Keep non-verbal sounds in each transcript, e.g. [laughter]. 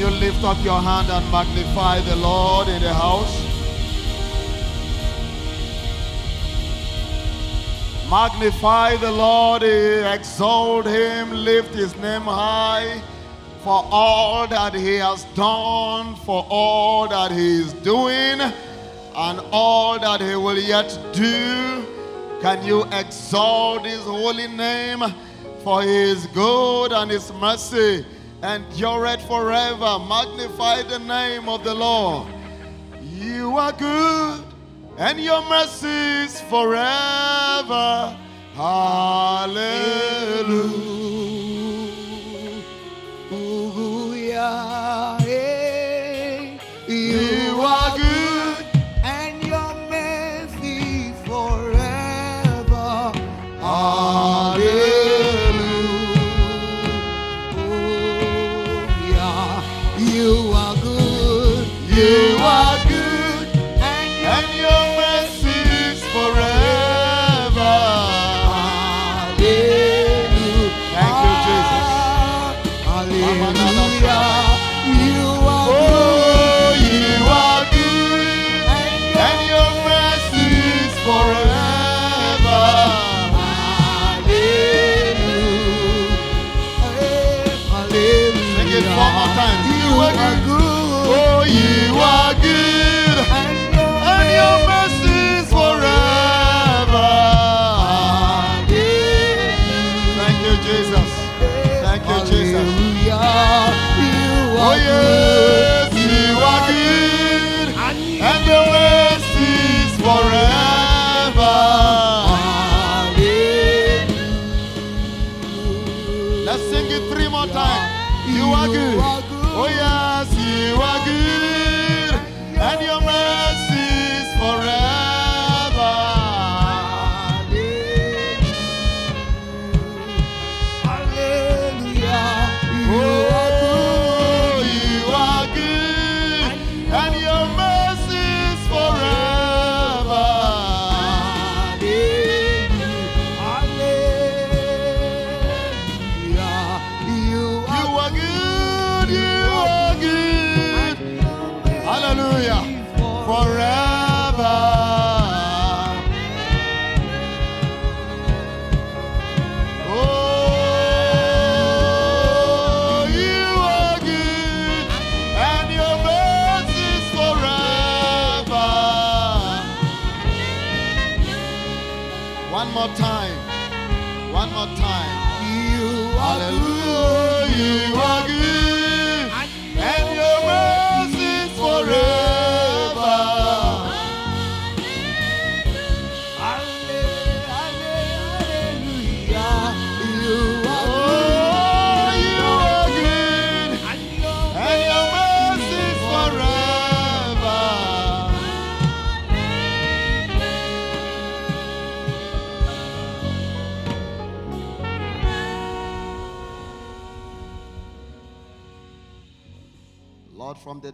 you lift up your hand and magnify the Lord in the house? Magnify the Lord, exalt him, lift his name high for all that he has done, for all that he is doing, and all that he will yet do. Can you exalt his holy name? For his good and his mercy endureth forever. Magnify the name of the Lord. You are good, and your mercies forever. Hallelujah.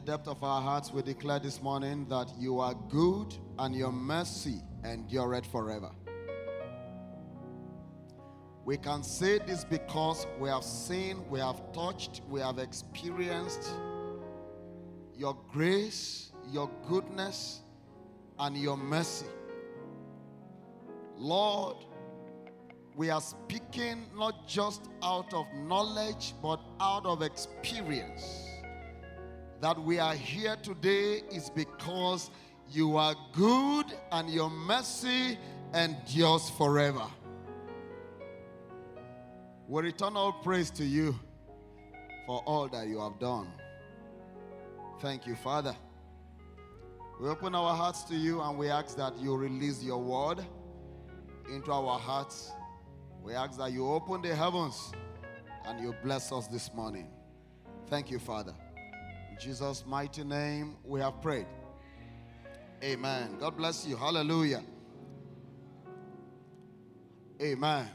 Depth of our hearts, we declare this morning that you are good and your mercy endureth forever. We can say this because we have seen, we have touched, we have experienced your grace, your goodness, and your mercy. Lord, we are speaking not just out of knowledge, but out of experience. That we are here today is because you are good and your mercy endures forever. We return all praise to you for all that you have done. Thank you, Father. We open our hearts to you and we ask that you release your word into our hearts. We ask that you open the heavens and you bless us this morning. Thank you, Father. Jesus' mighty name, we have prayed. Amen. God bless you. Hallelujah. Amen.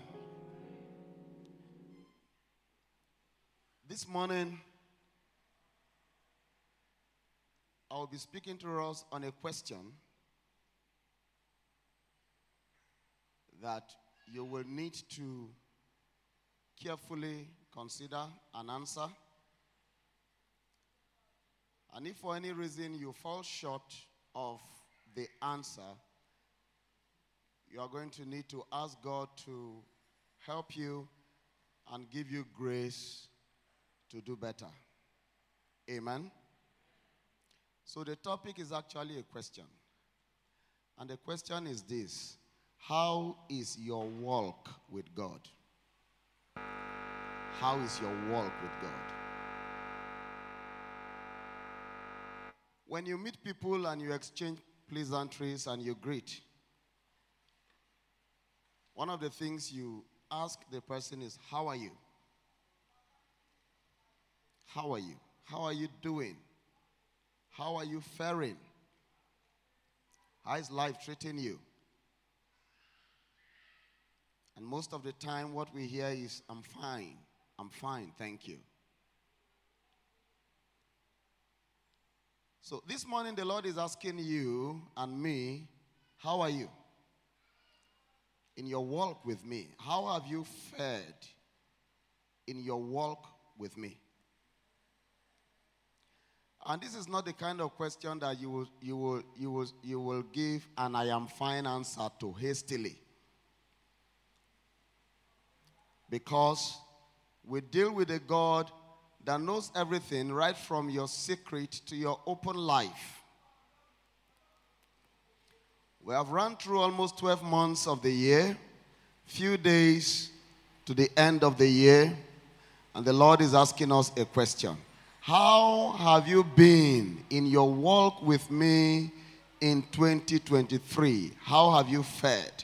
This morning, I will be speaking to us on a question that you will need to carefully consider and answer. And if for any reason you fall short of the answer, you are going to need to ask God to help you and give you grace to do better. Amen. So the topic is actually a question. And the question is this How is your walk with God? How is your walk with God? When you meet people and you exchange pleasantries and you greet, one of the things you ask the person is, How are you? How are you? How are you doing? How are you faring? How is life treating you? And most of the time, what we hear is, I'm fine. I'm fine. Thank you. So this morning, the Lord is asking you and me, How are you? In your walk with me, how have you fared in your walk with me? And this is not the kind of question that you will, you will, you will, you will give an I am fine answer to hastily. Because we deal with a God that knows everything right from your secret to your open life. We have run through almost 12 months of the year, few days to the end of the year, and the Lord is asking us a question. How have you been in your walk with me in 2023? How have you fared?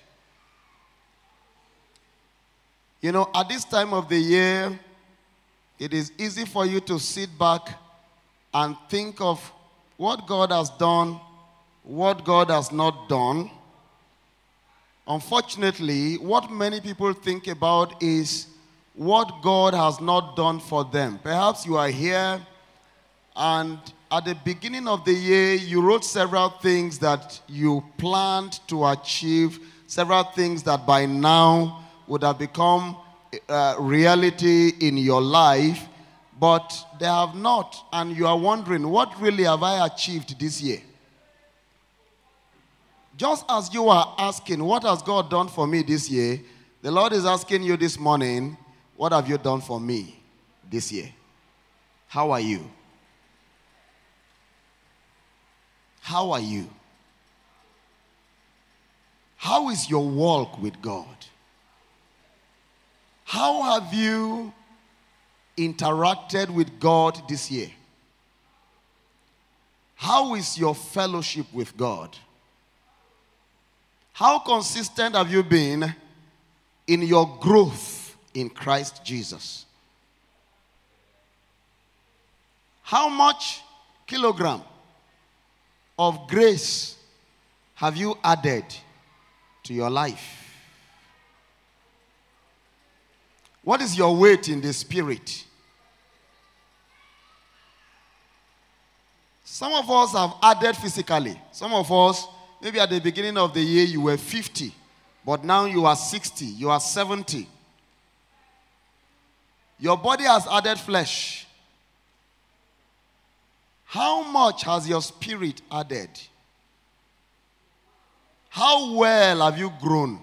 You know, at this time of the year, it is easy for you to sit back and think of what God has done, what God has not done. Unfortunately, what many people think about is what God has not done for them. Perhaps you are here and at the beginning of the year, you wrote several things that you planned to achieve, several things that by now would have become uh, reality in your life, but they have not. And you are wondering, what really have I achieved this year? Just as you are asking, what has God done for me this year? The Lord is asking you this morning, what have you done for me this year? How are you? How are you? How is your walk with God? How have you interacted with God this year? How is your fellowship with God? How consistent have you been in your growth in Christ Jesus? How much kilogram of grace have you added to your life? What is your weight in the spirit? Some of us have added physically. Some of us, maybe at the beginning of the year, you were 50, but now you are 60, you are 70. Your body has added flesh. How much has your spirit added? How well have you grown?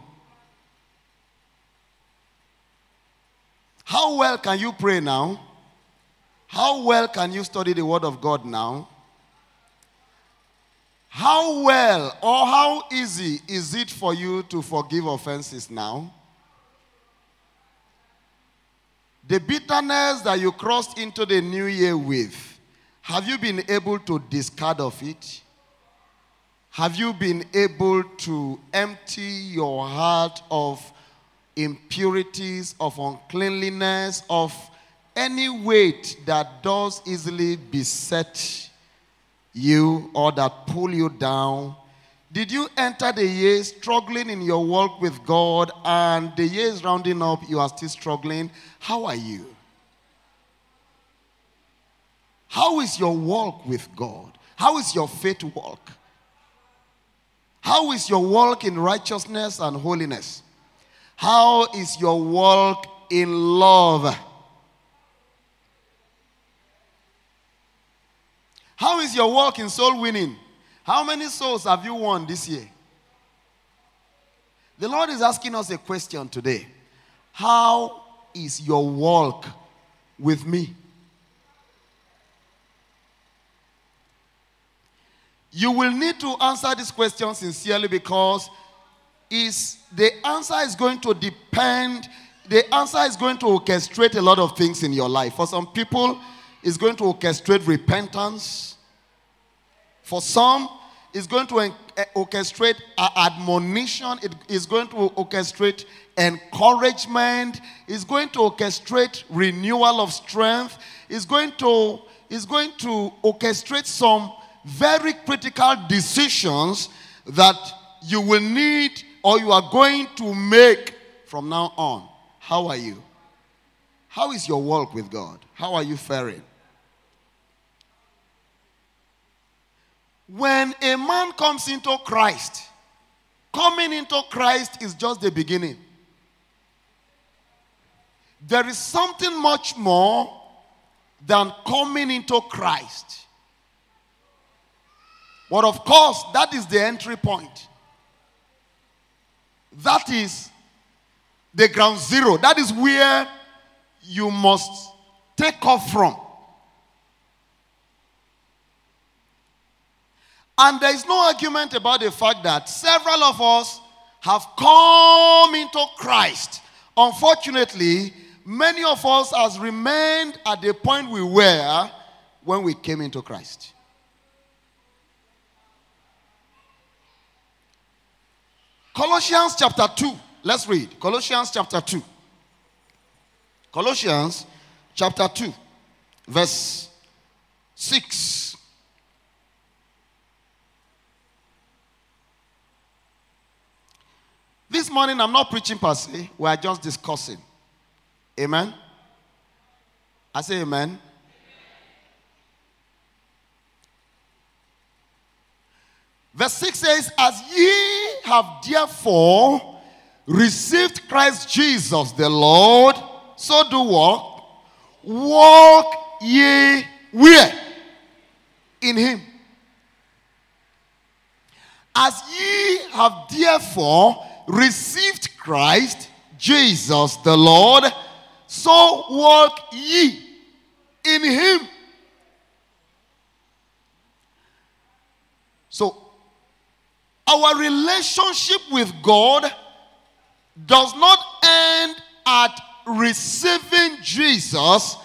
How well can you pray now? How well can you study the Word of God now? How well or how easy is it for you to forgive offenses now? The bitterness that you crossed into the new year with, have you been able to discard of it? Have you been able to empty your heart of impurities, of uncleanliness, of any weight that does easily beset you or that pull you down? Did you enter the year struggling in your walk with God and the year is rounding up, you are still struggling? How are you? How is your walk with God? How is your faith walk? How is your walk in righteousness and holiness? How is your walk in love? How is your walk in soul winning? How many souls have you won this year? The Lord is asking us a question today. How is your walk with me? You will need to answer this question sincerely because is the answer is going to depend the answer is going to orchestrate a lot of things in your life. For some people, it's going to orchestrate repentance. For some, it's going to eh, orchestrate admonition. It is going to orchestrate encouragement. It's going to orchestrate renewal of strength. It's going to, it's going to orchestrate some very critical decisions that you will need or you are going to make from now on. How are you? How is your walk with God? How are you faring? When a man comes into Christ, coming into Christ is just the beginning. There is something much more than coming into Christ. But of course, that is the entry point. That is the ground zero. That is where you must take off from. And there is no argument about the fact that several of us have come into Christ. Unfortunately, many of us has remained at the point we were when we came into Christ. Colossians chapter 2. Let's read. Colossians chapter 2. Colossians chapter 2, verse 6. This morning, I'm not preaching per se, we are just discussing. Amen? I say amen. Verse 6 says, As ye have therefore received Christ Jesus the Lord, so do walk. Walk ye where? In him. As ye have therefore received Christ Jesus the Lord, so walk ye in him. So our relationship with God does not end at receiving Jesus,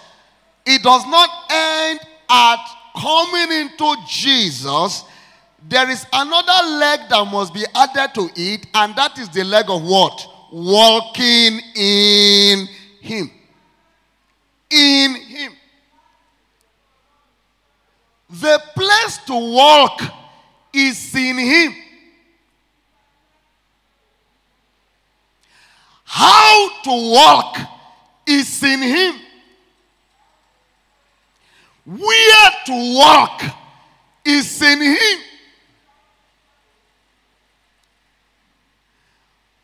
it does not end at coming into Jesus. There is another leg that must be added to it, and that is the leg of what? Walking in Him. In Him. The place to walk is in Him. How to walk is in Him. Where to walk is in Him.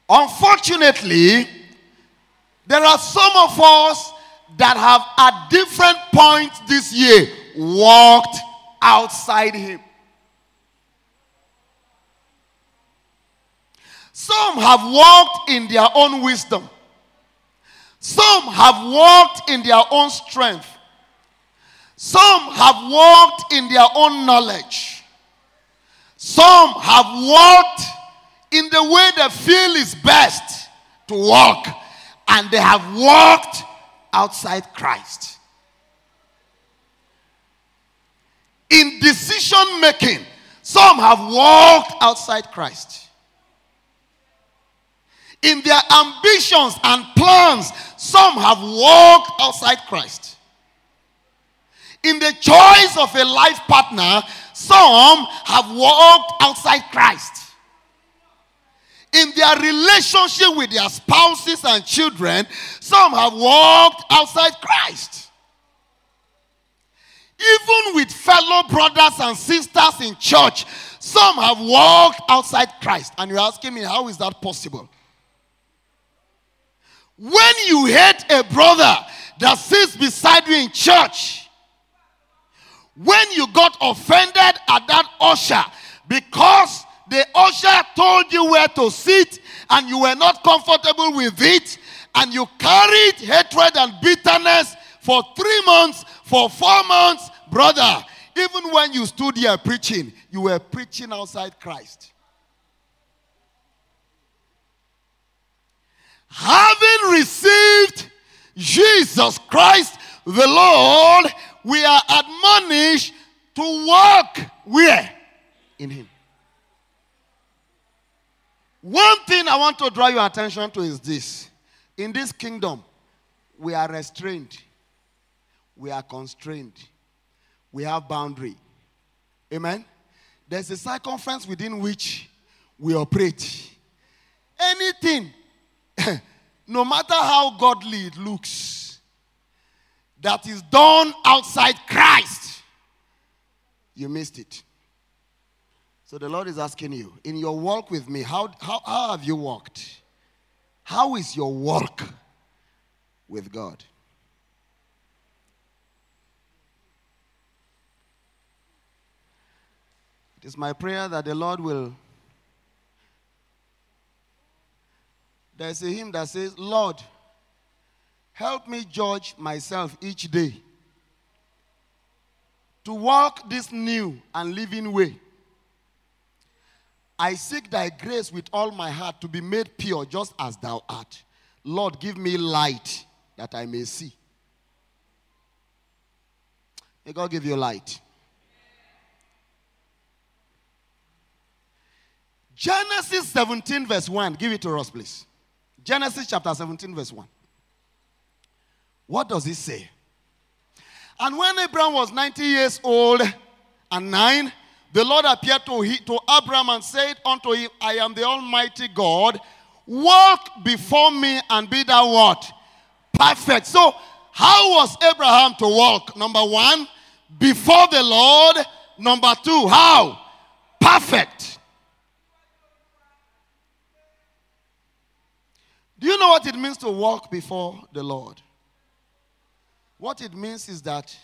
Unfortunately, there are some of us that have at different points this year walked outside Him. Some have walked in their own wisdom. Some have walked in their own strength. Some have walked in their own knowledge. Some have walked in the way they feel is best to walk. And they have walked outside Christ. In decision making, some have walked outside Christ in their ambitions and plans, some have walked outside Christ. In the choice of a life partner, some have walked outside Christ. In their relationship with their spouses and children, some have walked outside Christ. Even with fellow brothers and sisters in church, some have walked outside Christ. And you're asking me, how is that possible? When you hate a brother that sits beside you in church, when you got offended at that usher because the usher told you where to sit and you were not comfortable with it and you carried hatred and bitterness for three months, for four months, brother, even when you stood here preaching, you were preaching outside Christ. Having received Jesus Christ the Lord, we are admonished to walk where? In Him. One thing I want to draw your attention to is this. In this kingdom, we are restrained, we are constrained, we have boundary. Amen? There's a circumference within which we operate. Anything, [coughs] no matter how godly it looks, that is done outside Christ, you missed it. So the Lord is asking you, in your walk with me, how, how, how have you walked? How is your walk with God? It is my prayer that the Lord will. There's a hymn that says, Lord, help me judge myself each day to walk this new and living way. I seek thy grace with all my heart to be made pure just as thou art. Lord, give me light that I may see. May God give you light. Genesis 17, verse 1. Give it to us, please. Genesis chapter 17, verse 1. What does it say? And when Abraham was 90 years old and nine, the Lord appeared to, he, to Abraham and said unto him, I am the Almighty God. Walk before me and be thou what? Perfect. So, how was Abraham to walk? Number one, before the Lord. Number two, how? Perfect. Do you know what it means to walk before the Lord? What it means is that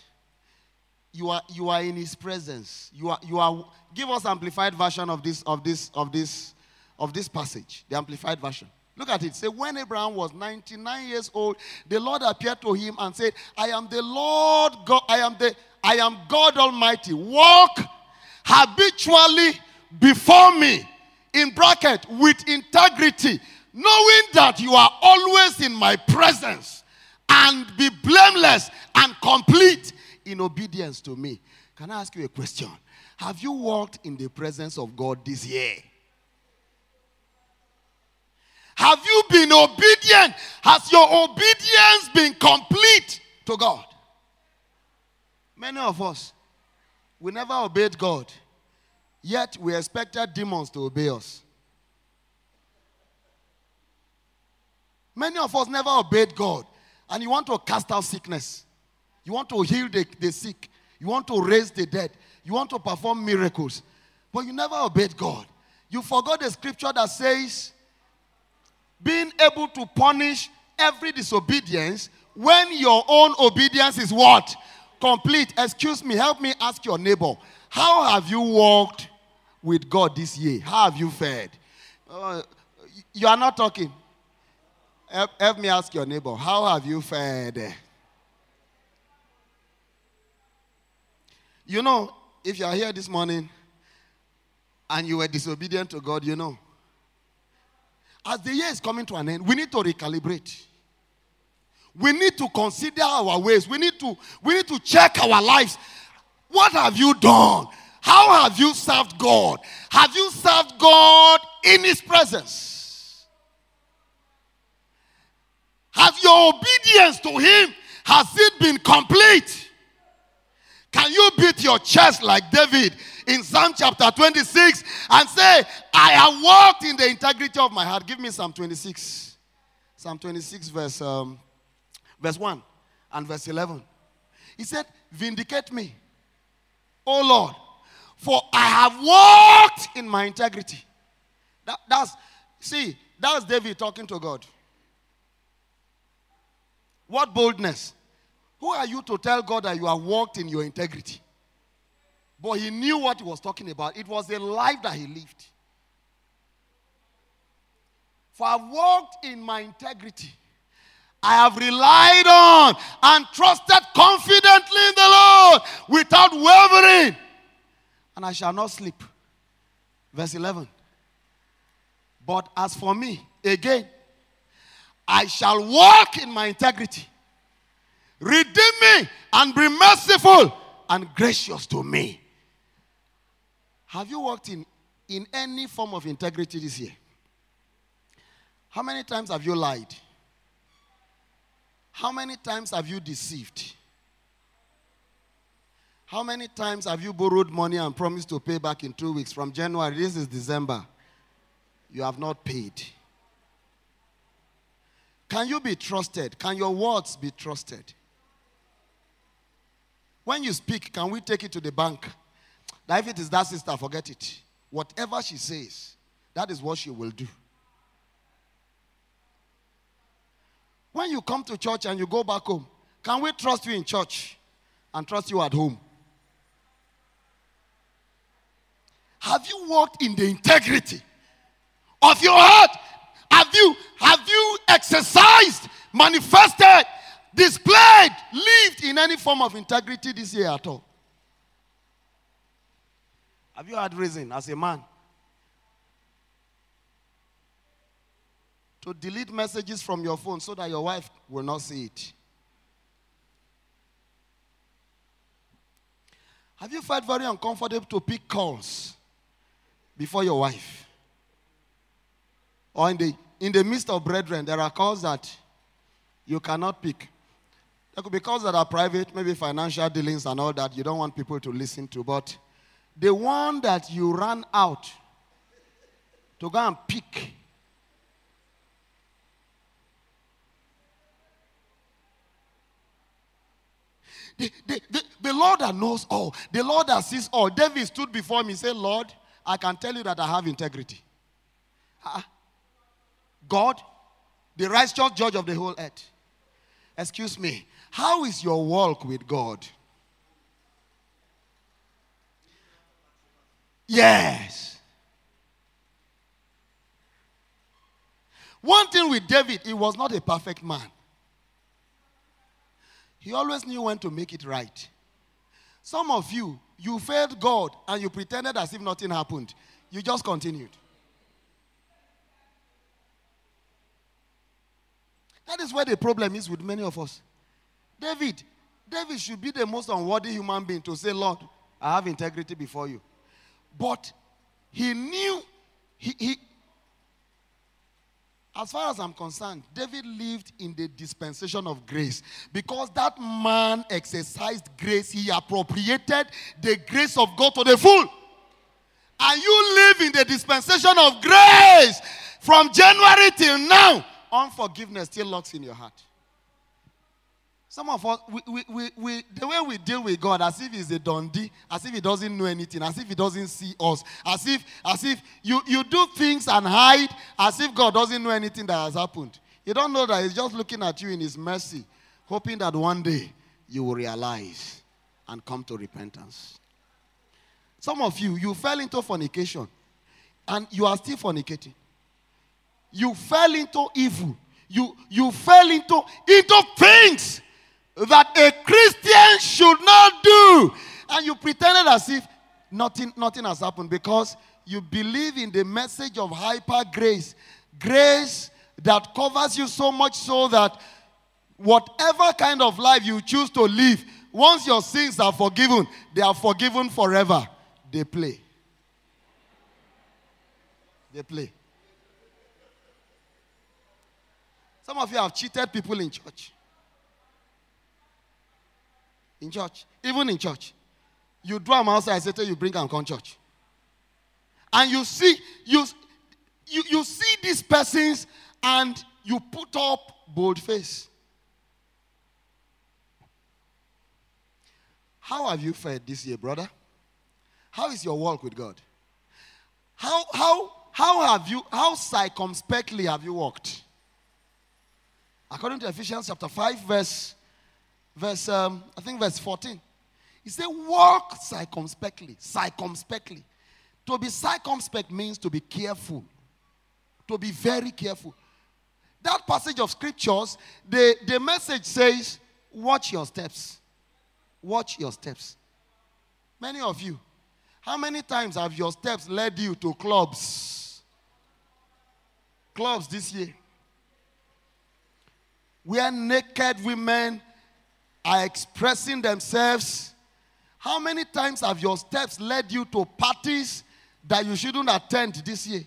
you are you are in his presence. You are you are give us amplified version of this of this of this of this passage, the amplified version. Look at it. Say when Abraham was 99 years old, the Lord appeared to him and said, "I am the Lord God, I am the I am God Almighty. Walk habitually before me." In bracket with integrity, knowing that you are always in my presence and be blameless and complete in obedience to me. Can I ask you a question? Have you walked in the presence of God this year? Have you been obedient? Has your obedience been complete to God? Many of us, we never obeyed God, yet we expected demons to obey us. Many of us never obeyed God, and you want to cast out sickness. You want to heal the, the sick. You want to raise the dead. You want to perform miracles. But you never obeyed God. You forgot the scripture that says, being able to punish every disobedience when your own obedience is what? Complete. Excuse me, help me ask your neighbor, how have you walked with God this year? How have you fared? Uh, you are not talking. Help, help me ask your neighbor, how have you fared? You know, if you are here this morning and you were disobedient to God, you know, as the year is coming to an end, we need to recalibrate. We need to consider our ways. We need to, we need to check our lives. What have you done? How have you served God? Have you served God in His presence? Has your obedience to Him has it been complete? Can you beat your chest like David in Psalm chapter 26 and say, I have walked in the integrity of my heart? Give me Psalm 26. Psalm 26, verse, um, verse 1 and verse 11. He said, Vindicate me, O Lord, for I have walked in my integrity. That, that's, see, that's David talking to God. What boldness. Who are you to tell God that you have walked in your integrity? But he knew what he was talking about. It was a life that he lived. For I've walked in my integrity. I have relied on and trusted confidently in the Lord without wavering. And I shall not sleep. Verse 11. But as for me, again, I shall walk in my integrity. Redeem me and be merciful and gracious to me. Have you walked in, in any form of integrity this year? How many times have you lied? How many times have you deceived? How many times have you borrowed money and promised to pay back in two weeks? From January, this is December. You have not paid. Can you be trusted? Can your words be trusted? When you speak, can we take it to the bank? That if it is that sister, forget it. Whatever she says, that is what she will do. When you come to church and you go back home, can we trust you in church and trust you at home? Have you walked in the integrity of your heart? You have you exercised, manifested, displayed, lived in any form of integrity this year at all? Have you had reason as a man to delete messages from your phone so that your wife will not see it? Have you felt very uncomfortable to pick calls before your wife? Or in the, in the midst of brethren, there are calls that you cannot pick. There could be calls that are private, maybe financial dealings and all that you don't want people to listen to. But the one that you run out to go and pick The, the, the, the, Lord that knows all, the Lord that sees all. David stood before me and said, Lord, I can tell you that I have integrity. Uh, God, the righteous judge of the whole earth. Excuse me, how is your walk with God? Yes. One thing with David, he was not a perfect man. He always knew when to make it right. Some of you, you failed God and you pretended as if nothing happened. You just continued. That is where the problem is with many of us. David, David should be the most unworthy human being to say, Lord, I have integrity before you. But he knew, he, he, as far as I'm concerned, David lived in the dispensation of grace because that man exercised grace. He appropriated the grace of God to the full. And you live in the dispensation of grace from January till now. Unforgiveness still locks in your heart. Some of us, we, we, we, we, the way we deal with God, as if He's a dundee, as if He doesn't know anything, as if He doesn't see us, as if, as if you, you do things and hide, as if God doesn't know anything that has happened. You don't know that He's just looking at you in His mercy, hoping that one day you will realize and come to repentance. Some of you, you fell into fornication and you are still fornicating. You fell into evil. You, you fell into, into things that a Christian should not do. And you pretended as if nothing, nothing has happened because you believe in the message of hyper grace. Grace that covers you so much so that whatever kind of life you choose to live, once your sins are forgiven, they are forgiven forever. They play. They play. Some of you have cheated people in church in church, even in church. You draw them outside, I say you, bring them come church. And you see, you, you, you see these persons and you put up bold face. How have you fared this year, brother? How is your walk with God? How, how, how have you, how circumspectly have you walked? According to Ephesians chapter 5, verse verse, um, I think verse 14. He said, walk circumspectly. Circumspectly. To be circumspect means to be careful. To be very careful. That passage of scriptures, the, the message says, watch your steps. Watch your steps. Many of you, how many times have your steps led you to clubs? Clubs this year. Where naked women are expressing themselves. How many times have your steps led you to parties that you shouldn't attend this year?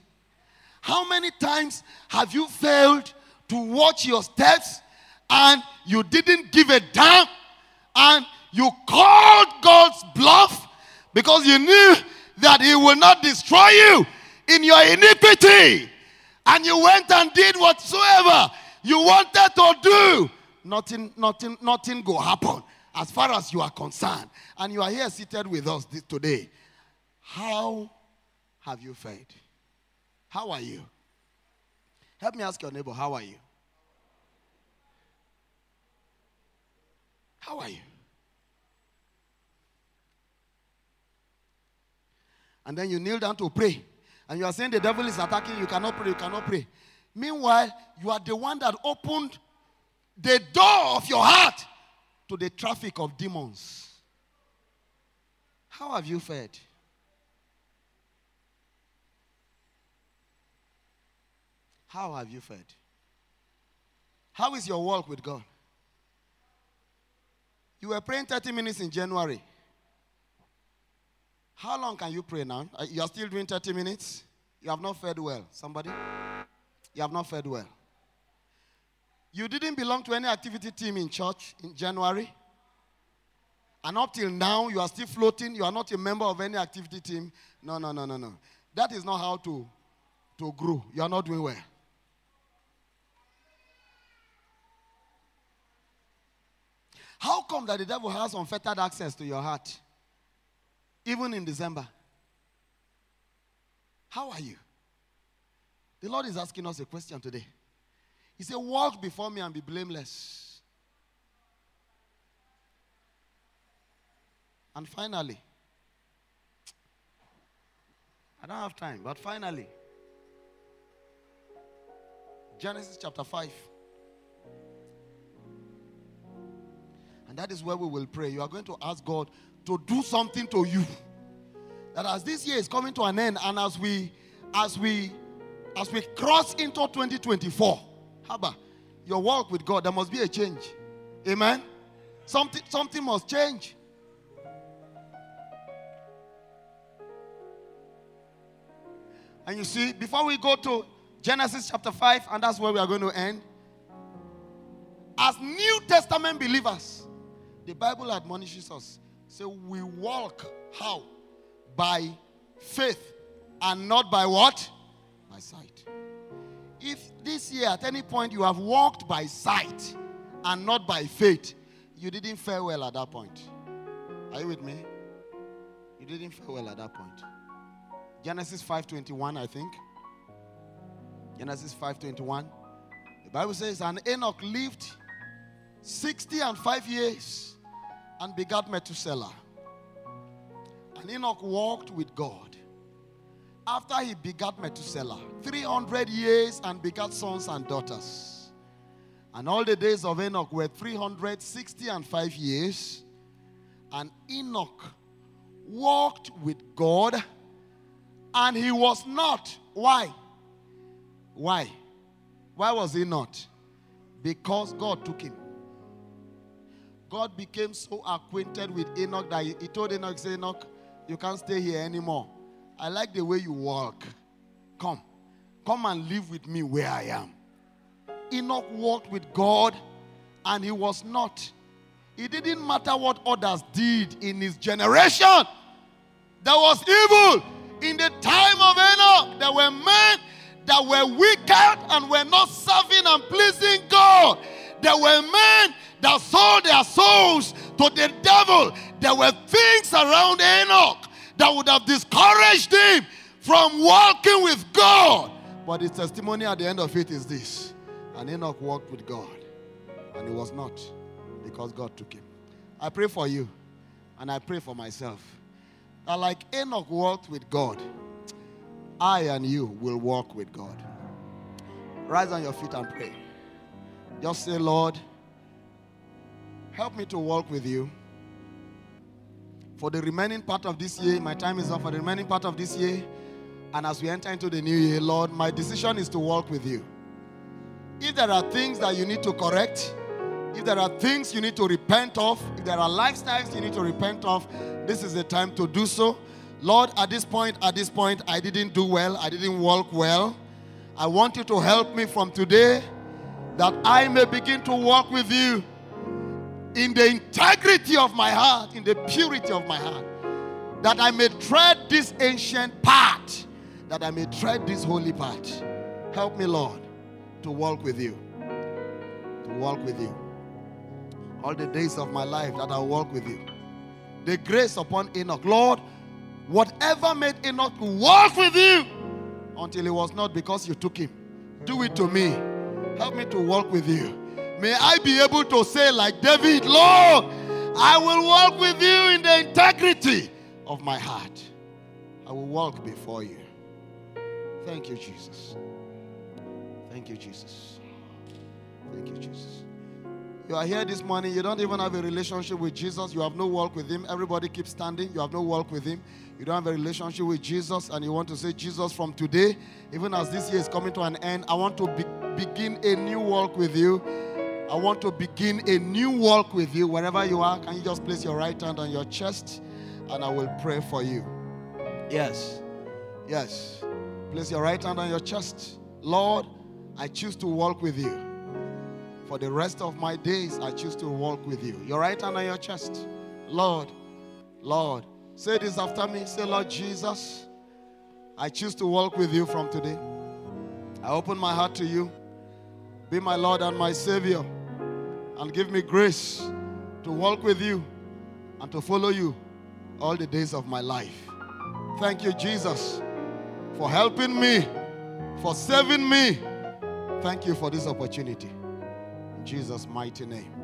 How many times have you failed to watch your steps and you didn't give a damn and you called God's bluff because you knew that He will not destroy you in your iniquity and you went and did whatsoever you wanted to do? Nothing, nothing, nothing will happen as far as you are concerned. And you are here seated with us today. How have you fared? How are you? Help me ask your neighbor, how are you? How are you? And then you kneel down to pray. And you are saying the devil is attacking you cannot pray, you cannot pray. Meanwhile, you are the one that opened the door of your heart to the traffic of demons. How have you fared? How have you fared? How is your walk with God? You were praying 30 minutes in January. How long can you pray now? Uh, You are still doing 30 minutes? You have not fared well. Somebody? You have not fared well. You didn't belong to any activity team in church in January. And up till now, you are still floating. You are not a member of any activity team. No, no, no, no, no. That is not how to, to grow. You are not doing well. How come that the devil has unfettered access to your heart? Even in December. How are you? The Lord is asking us a question today. He said, Walk before me and be blameless. And finally, I don't have time, but finally, Genesis chapter 5. And that is where we will pray. You are going to ask God to do something to you. That as this year is coming to an end, and as we as we as we cross into 2024, Haba, your walk with God, there must be a change. Amen. Something something must change. And you see, before we go to Genesis chapter 5, and that's where we are going to end. As New Testament believers, the Bible admonishes us. So we walk how? By faith and not by what? By sight. If this year at any point you have walked by sight and not by faith, you didn't fare well at that point. Are you with me? You didn't fare well at that point. Genesis 5:21, I think. Genesis 5:21. The Bible says, and Enoch lived 60 and 5 years and begat Methuselah. And Enoch walked with God. After he begat Methuselah, 300 years and begat sons and daughters. And all the days of Enoch were 360 and 5 years. And Enoch walked with God and he was not. Why? Why? Why was he not? Because God took him. God became so acquainted with Enoch that he, told Enoch, Enoch, you can't stay here anymore. I like the way you walk. Come. Come and live with me where I am. Enoch walked with God and he was not. It didn't matter what others did in his generation. There was evil in the time of Enoch. There were men that were wicked and were not serving and pleasing God. There were men that sold their souls to the devil. There were things around Enoch that would have discouraged him from walking with God. But his testimony at the end of it is this. And Enoch walked with God. And he was not because God took him. I pray for you And I pray for myself that, like Enoch walked with God, I and you will walk with God. Rise on your feet and pray. Just say, Lord, help me to walk with you. For the remaining part of this year, my time is up for the remaining part of this year. And as we enter into the new year, Lord, my decision is to walk with you. If there are things that you need to correct, if there are things you need to repent of, if there are lifestyles you need to repent of, this is the time to do so. Lord, at this point, at this point, I didn't do well, I didn't walk well. I want you to help me from today that I may begin to walk with you in the integrity of my heart, in the purity of my heart, that I may tread this ancient path, that I may tread this holy path. Help me, Lord, to walk with you, to walk with you. All the days of my life that I walk with you. The grace upon Enoch, Lord, whatever made Enoch walk with you until it was not because you took him. Do it to me. Help me to walk with you. May I be able to say, like David, Lord, I will walk with you in the integrity of my heart. I will walk before you. Thank you, Jesus. Thank you, Jesus. Thank you, Jesus. You are here this morning, you don't even have a relationship with Jesus, you have no walk with Him. Everybody keeps standing, you have no walk with Him. You don't have a relationship with Jesus, and you want to say, Jesus, from today, even as this year is coming to an end, I want to be- begin a new walk with you. I want to begin a new walk with you wherever you are. Can you just place your right hand on your chest and I will pray for you? Yes. Yes. Place your right hand on your chest. Lord, I choose to walk with you. For the rest of my days, I choose to walk with you. Your right hand on your chest. Lord, Lord, say this after me. Say, Lord Jesus, I choose to walk with you from today. I open my heart to you. Be my Lord and my Savior. And give me grace to walk with you and to follow you all the days of my life. Thank you, Jesus, for helping me, for saving me. Thank you for this opportunity. In Jesus' mighty name.